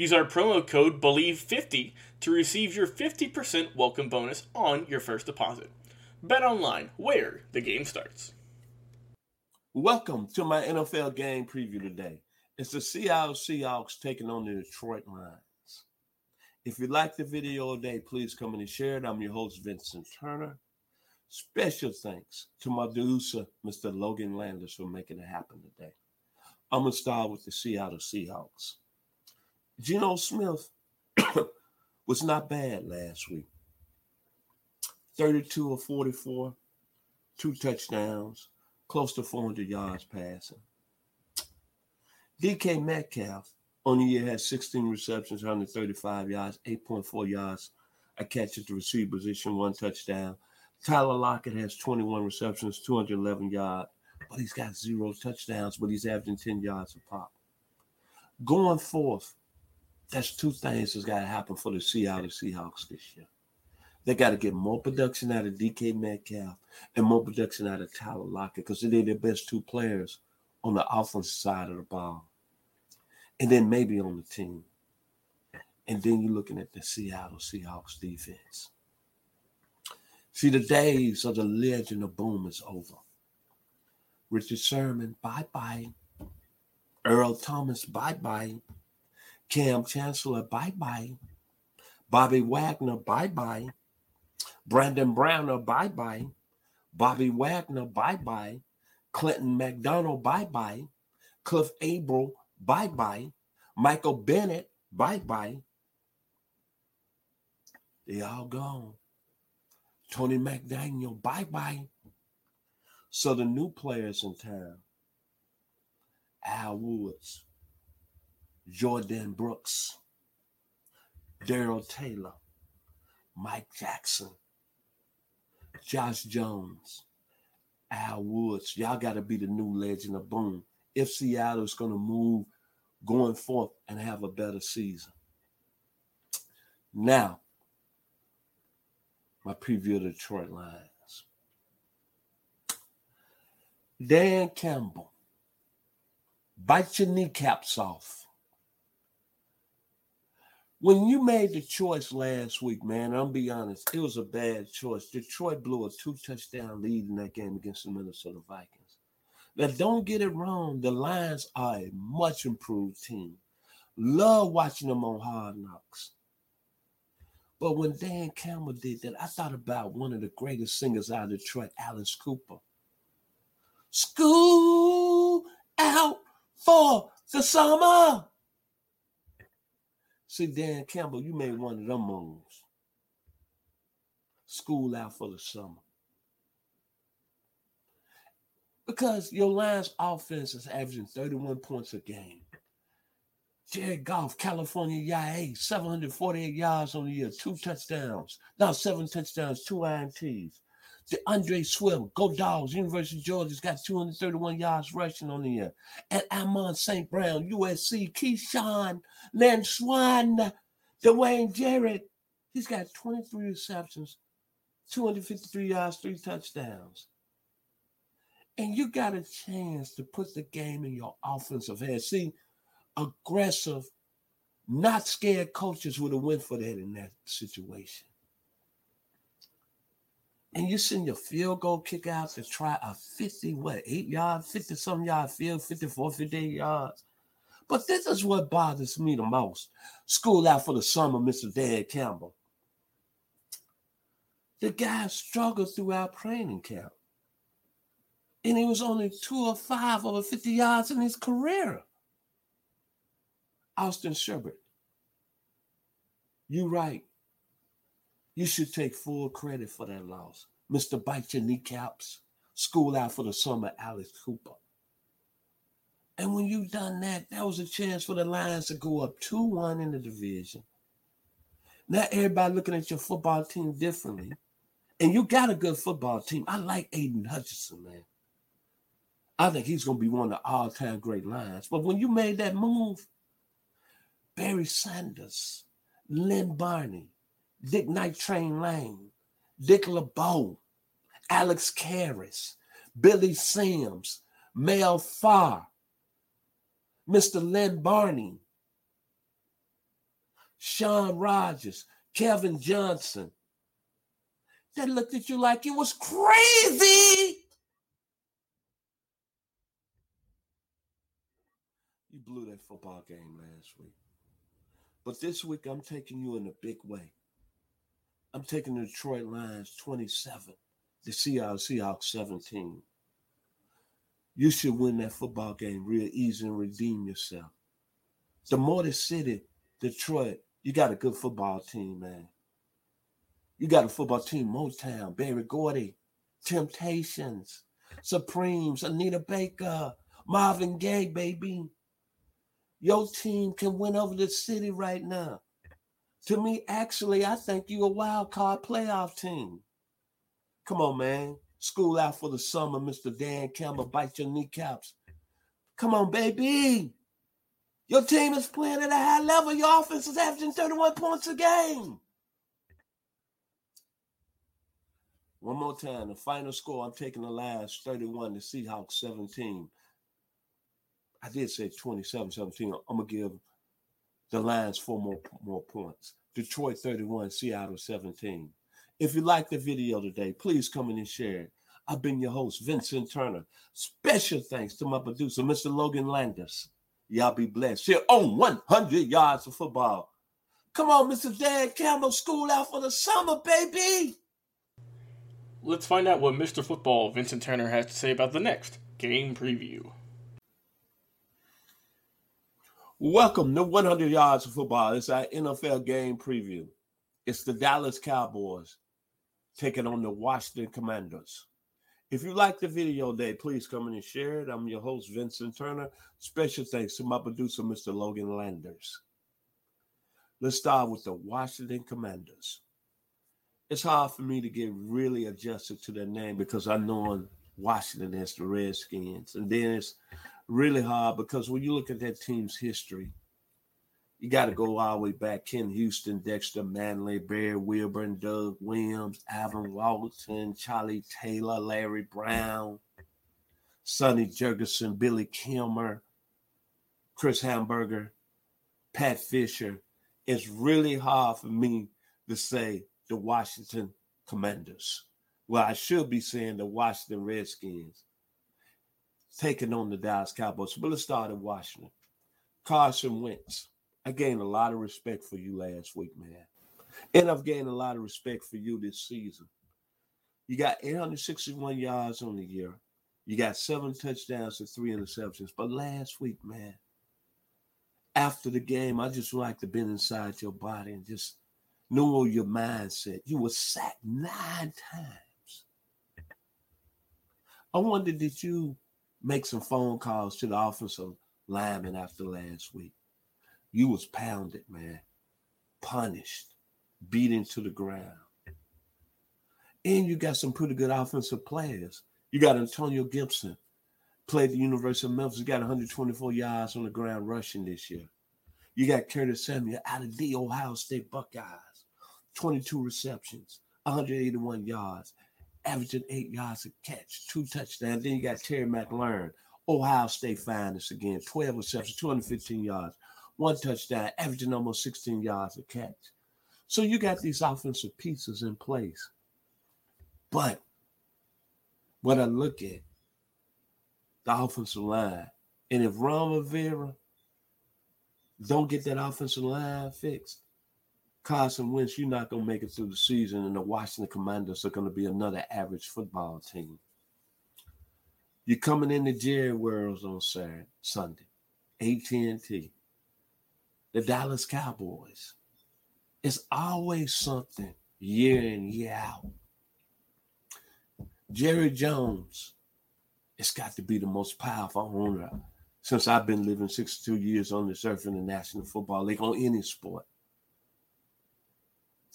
Use our promo code BELIEVE50 to receive your 50% welcome bonus on your first deposit. Bet online, where the game starts. Welcome to my NFL game preview today. It's the Seattle Seahawks taking on the Detroit Lions. If you like the video today, please come and share it. I'm your host, Vincent Turner. Special thanks to my producer, Mr. Logan Landers, for making it happen today. I'm going to start with the Seattle Seahawks. Geno Smith was not bad last week. 32 or 44, two touchdowns, close to 400 yards passing. DK Metcalf on the year had 16 receptions, 135 yards, 8.4 yards a catch at the receiver position, one touchdown. Tyler Lockett has 21 receptions, 211 yards, but he's got zero touchdowns, but he's averaging 10 yards a pop. Going forth, that's two things that's got to happen for the Seattle Seahawks this year. They got to get more production out of DK Metcalf and more production out of Tyler Lockett because they're the best two players on the offensive side of the ball. And then maybe on the team. And then you're looking at the Seattle Seahawks defense. See, the days of the Legion of Boom is over. Richard Sherman, bye bye. Earl Thomas, bye bye. Kam Chancellor, bye bye. Bobby Wagner, bye bye. Brandon Browner, bye bye. Bobby Wagner, bye bye. Clinton McDonald, bye bye. Cliff Avril, bye bye. Michael Bennett, bye bye. They all gone. Tony McDaniel, bye bye. So the new players in town, Al Woods, Jordyn Brooks, Darrell Taylor, Mike Jackson, Josh Jones, Al Woods. Y'all got to be the new Legion of Boom. If Seattle's going to move going forth and have a better season. Now, my preview of the Detroit Lions. Dan Campbell, bite your kneecaps off when you made the choice last week, man, I'll be honest, it was a bad choice. Detroit blew a two touchdown lead in that game against the Minnesota Vikings. Now, don't get it wrong. The Lions are a much improved team. Love watching them on Hard Knocks. But when Dan Campbell did that, I thought about one of the greatest singers out of Detroit, Alice Cooper. School out for the summer. See, Dan Campbell, you made one of them moves. School out for the summer. Because your Lions offense is averaging 31 points a game. Jared Goff, California YA, 748 yards on the year, two touchdowns. Now seven touchdowns, two INTs. DeAndre Swift, go Dogs, University of Georgia's got 231 yards rushing on the year. And Amon St. Brown, USC, Keyshawn, Lynn Swann, Dwayne Jarrett, he's got 23 receptions, 253 yards, three touchdowns. And you got a chance to put the game in your offensive hands. See, aggressive, not scared coaches would have went for that in that situation. And you send your field goal kick out to try a 50, what, eight yard, 50 some yard field, 54, 58 yards. But this is what bothers me the most. School out for the summer, Mr. Dan Campbell. The guy struggled throughout training camp. And he was only two or five over 50 yards in his career. Austin Seibert, you right. You should take full credit for that loss. Mr. Bite Your Kneecaps, school out for the summer, Alex Cooper. And when you done that, that was a chance for the Lions to go up 2 1 in the division. Now everybody looking at your football team differently. And you got a good football team. I like Aidan Hutchinson, man. I think he's going to be one of the all time great Lions. But when you made that move, Barry Sanders, Lem Barney, Dick Night Train Lane, Dick LeBeau, Alex Karras, Billy Sims, Mel Farr, Mr. Lem Barney, Sean Rogers, Kevin Johnson. They looked at you like you was crazy. You blew that football game last week. But this week, I'm taking you in a big way. I'm taking the Detroit Lions 27, the Seattle Seahawks 17. You should win that football game real easy and redeem yourself. The Motor City, Detroit, you got a good football team, man. You got a football team, Motown, Berry Gordy, Temptations, Supremes, Anita Baker, Marvin Gaye, baby. Your team can win over the city right now. To me, actually, I think you a wild card playoff team. Come on, man. School out for the summer, Mr. Dan Campbell. Bite your kneecaps. Come on, baby. Your team is playing at a high level. Your offense is averaging 31 points a game. One more time. The final score, I'm taking the last 31, the Seahawks 17. I did say 27 17. I'm going to give the Lions four more, more points. Detroit 31, Seattle 17. If you like the video today, please come in and share it. I've been your host, Vincent Turner. Special thanks to my producer, Mr. Logan Landers. Y'all be blessed. Here on 100 yards of football. Come on, Mr. Dan Campbell, school out for the summer, baby. Let's find out what Mr. Football Vincent Turner has to say about the next game preview. Welcome to 100 Yards of Football. It's our NFL game preview. It's the Dallas Cowboys taking on the Washington Commanders. If you like the video today, please come in and share it. I'm your host, Vincent Turner. Special thanks to my producer, Mr. Logan Landers. Let's start with the Washington Commanders. It's hard for me to get really adjusted to their name because I know Washington as the Redskins. And then it's really hard because when you look at that team's history, you got to go all the way back. Ken Houston, Dexter Manley, Barry Wilburn, Doug Williams, Alvin Walton, Charlie Taylor, Larry Brown, Sonny Jurgensen, Billy Kilmer, Chris Hanburger, Pat Fischer. It's really hard for me to say the Washington Commanders. Well, I should be saying the Washington Redskins taking on the Dallas Cowboys. But let's start in Washington. Carson Wentz. I gained a lot of respect for you last week, man. And I've gained a lot of respect for you this season. You got 861 yards on the year. You got seven touchdowns and three interceptions. But last week, man, after the game, I just like to be inside your body and just know your mindset. You were sacked nine times. I wonder, did you make some phone calls to the offensive lineman after last week. You was pounded, man, punished, beaten to the ground. And you got some pretty good offensive players. You got Antonio Gibson, played the University of Memphis, got 124 yards on the ground rushing this year. You got Curtis Samuel out of the Ohio State Buckeyes, 22 receptions, 181 yards, averaging eight yards a catch, two touchdowns. Then you got Terry McLaurin, Ohio State finest again, 12 receptions, 215 yards, one touchdown, averaging almost 16 yards a catch. So you got these offensive pieces in place. But what I look at, the offensive line, and if Ron Rivera don't get that offensive line fixed, Carson Wentz, you're not going to make it through the season, and the Washington Commanders are going to be another average football team. You're coming into Jerry Worlds on Saturday, Sunday, AT&T, the Dallas Cowboys. It's always something year in, year out. Jerry Jones, it's got to be the most powerful owner since I've been living 62 years on this earth in the National Football League on any sport.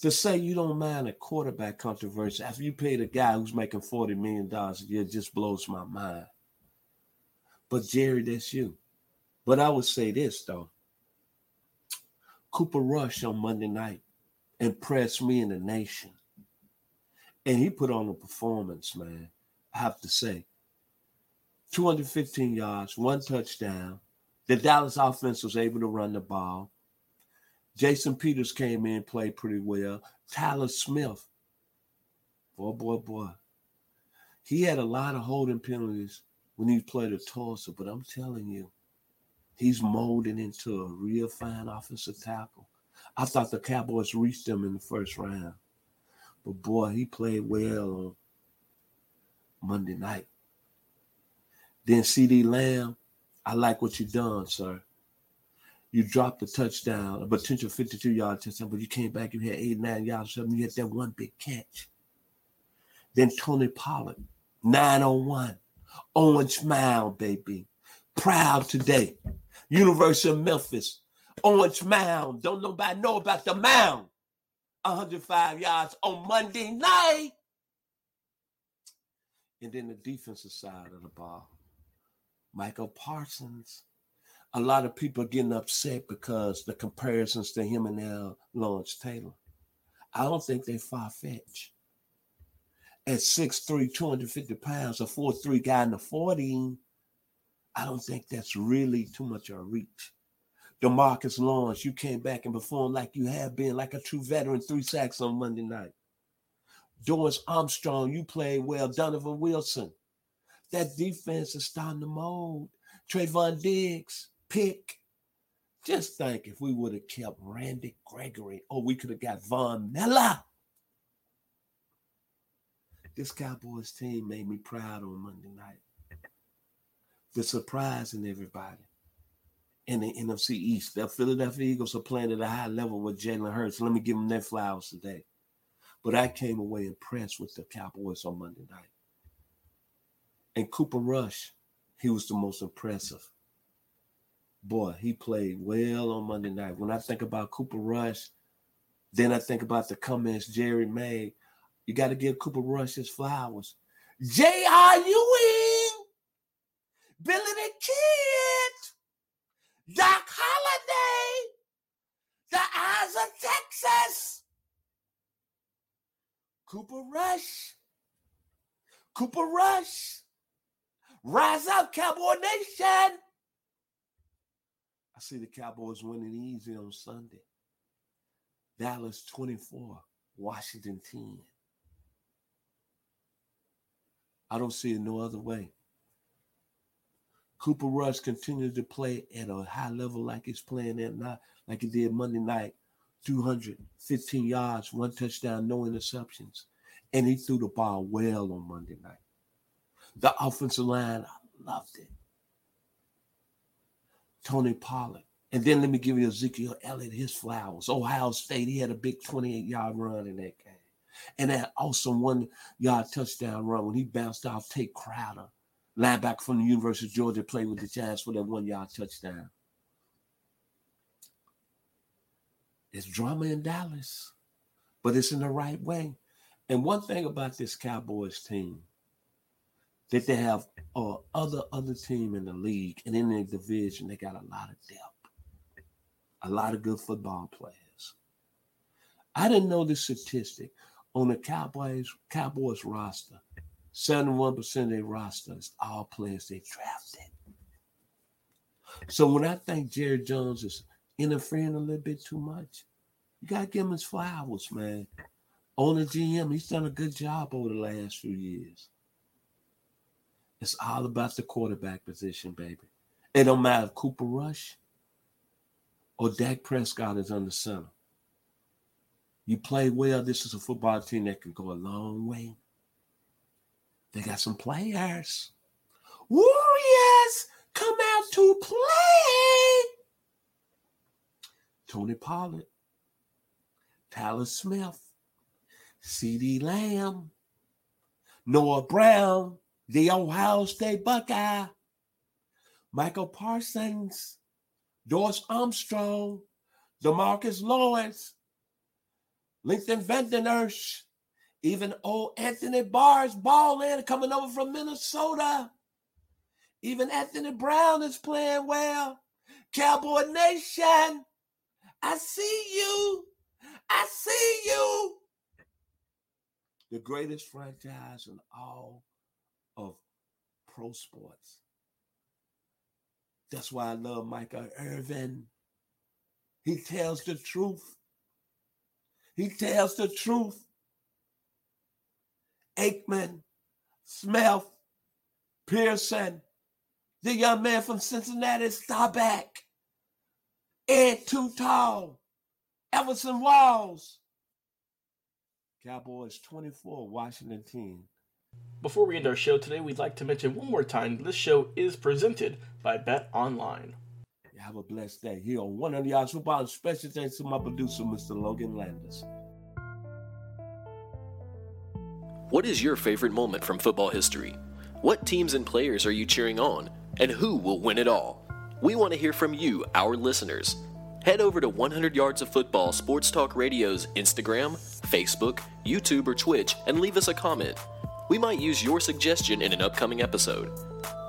To say you don't mind a quarterback controversy after you paid a guy who's making $40 million a year just blows my mind. But Jerry, that's you. But I would say this though. Cooper Rush on Monday night impressed me in the nation. And he put on a performance, man. I have to say. 215 yards, one touchdown. The Dallas offense was able to run the ball. Jason Peters came in, played pretty well. Tyler Smith, boy, boy, boy. He had a lot of holding penalties when he played at Tulsa, but I'm telling you, he's molding into a real fine offensive tackle. I thought the Cowboys reached him in the first round, but boy, he played well on Monday night. Then CeeDee Lamb, I like what you done, sir. You dropped the touchdown, a potential 52 yard touchdown, but you came back, you had eight, nine yards, seven, you had that one big catch. Then Tony Pollard, nine on one. Orange Mound, baby. Proud today. University of Memphis. Orange Mound. Don't nobody know about the mound. 105 yards on Monday night. And then the defensive side of the ball. Michael Parsons. A lot of people are getting upset because the comparisons to him and now Lawrence Taylor. I don't think they're far fetched. At 6'3, 250 pounds, a 4'3 guy in the 40, I don't think that's really too much of a reach. Demarcus Lawrence, you came back and performed like you have been, like a true veteran, three sacks on Monday night. Dorance Armstrong, you played well. Donovan Wilson, that defense is starting to mold. Trevon Diggs, pick. Just think if we would have kept Randy Gregory, or we could have got Von Miller. This Cowboys team made me proud on Monday night. The surprise in everybody in the NFC East. The Philadelphia Eagles are playing at a high level with Jalen Hurts. Let me give them their flowers today. But I came away impressed with the Cowboys on Monday night. And Cooper Rush, he was the most impressive. Boy, he played well on Monday night. When I think about Cooper Rush, then I think about the comments Jerry made. You got to give Cooper Rush his flowers. J.R. Ewing, Billy the Kid, Doc Holliday, the Eyes of Texas, Cooper Rush, Cooper Rush. Rise up, Cowboy Nation. I see the Cowboys winning easy on Sunday. Dallas 24, Washington 10. I don't see it no other way. Cooper Rush continues to play at a high level like he's playing at night, like he did Monday night. 215 yards, one touchdown, no interceptions. And he threw the ball well on Monday night. The offensive line, I loved it. Tony Pollard. And then let me give you Ezekiel Elliott, his flowers. Ohio State, he had a big 28 yard run in that game. And that awesome one yard touchdown run when he bounced off Tae Crowder, linebacker from the University of Georgia, played with the Giants for that one yard touchdown. It's drama in Dallas, but it's in the right way. And one thing about this Cowboys team, that they have uh, other other team in the league and in the division, they got a lot of depth, a lot of good football players. I didn't know this statistic on the Cowboys Cowboys roster. 71% of their roster is all players they drafted. So when I think Jerry Jones is interfering a little bit too much, you gotta give him his flowers, man. On the GM, he's done a good job over the last few years. It's all about the quarterback position, baby. It don't matter if Cooper Rush or Dak Prescott is on the center. You play well. This is a football team that can go a long way. They got some players. Warriors come out to play. Tony Pollard, Tyler Smith, CeeDee Lamb, Noah Brown, the Ohio State Buckeye, Michael Parsons, Dorance Armstrong, Demarcus Lawrence, Lincoln Van even old Anthony Barr's balling coming over from Minnesota. Even Anthony Brown is playing well. Cowboy Nation, I see you. I see you. The greatest franchise in all pro sports. That's why I love Michael Irvin. He tells the truth. He tells the truth. Aikman, Smith, Pearson, the young man from Cincinnati, Staubach, Ed Too Tall, Everson Walls. Cowboys 24, Washington 10. Before we end our show today, we'd like to mention one more time this show is presented by Bet Online. Have a blessed day here on 100 Yards Football. And special thanks to my producer, Mr. Logan Landis. What is your favorite moment from football history? What teams and players are you cheering on? And who will win it all? We want to hear from you, our listeners. Head over to 100 Yards of Football Sports Talk Radio's Instagram, Facebook, YouTube, or Twitch and leave us a comment. We might use your suggestion in an upcoming episode.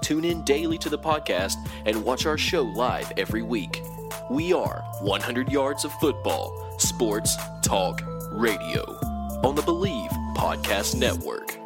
Tune in daily to the podcast and watch our show live every week. We are 100 Yards of Football, Sports Talk Radio on the Believe Podcast Network.